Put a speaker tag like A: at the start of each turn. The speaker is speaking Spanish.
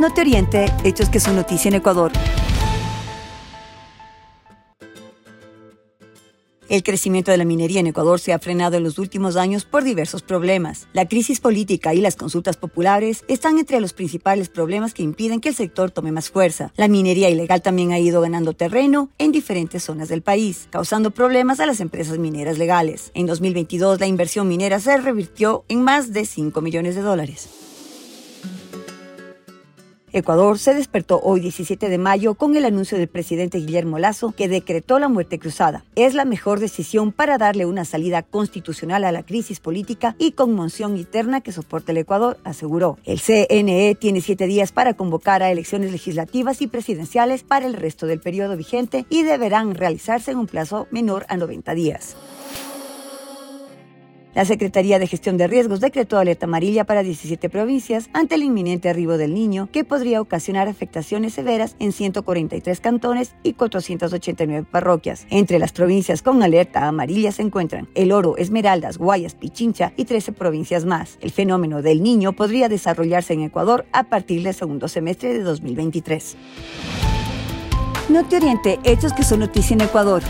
A: No te oriente, hechos que son noticia en Ecuador. El crecimiento de la minería en Ecuador se ha frenado en los últimos años por diversos problemas. La crisis política y las consultas populares están entre los principales problemas que impiden que el sector tome más fuerza. La minería ilegal también ha ido ganando terreno en diferentes zonas del país, causando problemas a las empresas mineras legales. En 2022, la inversión minera se revirtió en más de 5 millones de dólares. Ecuador se despertó hoy 17 de mayo con el anuncio del presidente Guillermo Lazo que decretó la muerte cruzada. Es la mejor decisión para darle una salida constitucional a la crisis política y conmoción interna que soporta el Ecuador, aseguró. El CNE tiene siete días para convocar a elecciones legislativas y presidenciales para el resto del periodo vigente y deberán realizarse en un plazo menor a 90 días. La Secretaría de Gestión de Riesgos decretó alerta amarilla para 17 provincias ante el inminente arribo del niño que podría ocasionar afectaciones severas en 143 cantones y 489 parroquias. Entre las provincias con alerta amarilla se encuentran El Oro, Esmeraldas, Guayas, Pichincha y 13 provincias más. El fenómeno del niño podría desarrollarse en Ecuador a partir del segundo semestre de 2023. No te oriente, hechos que son noticia en Ecuador.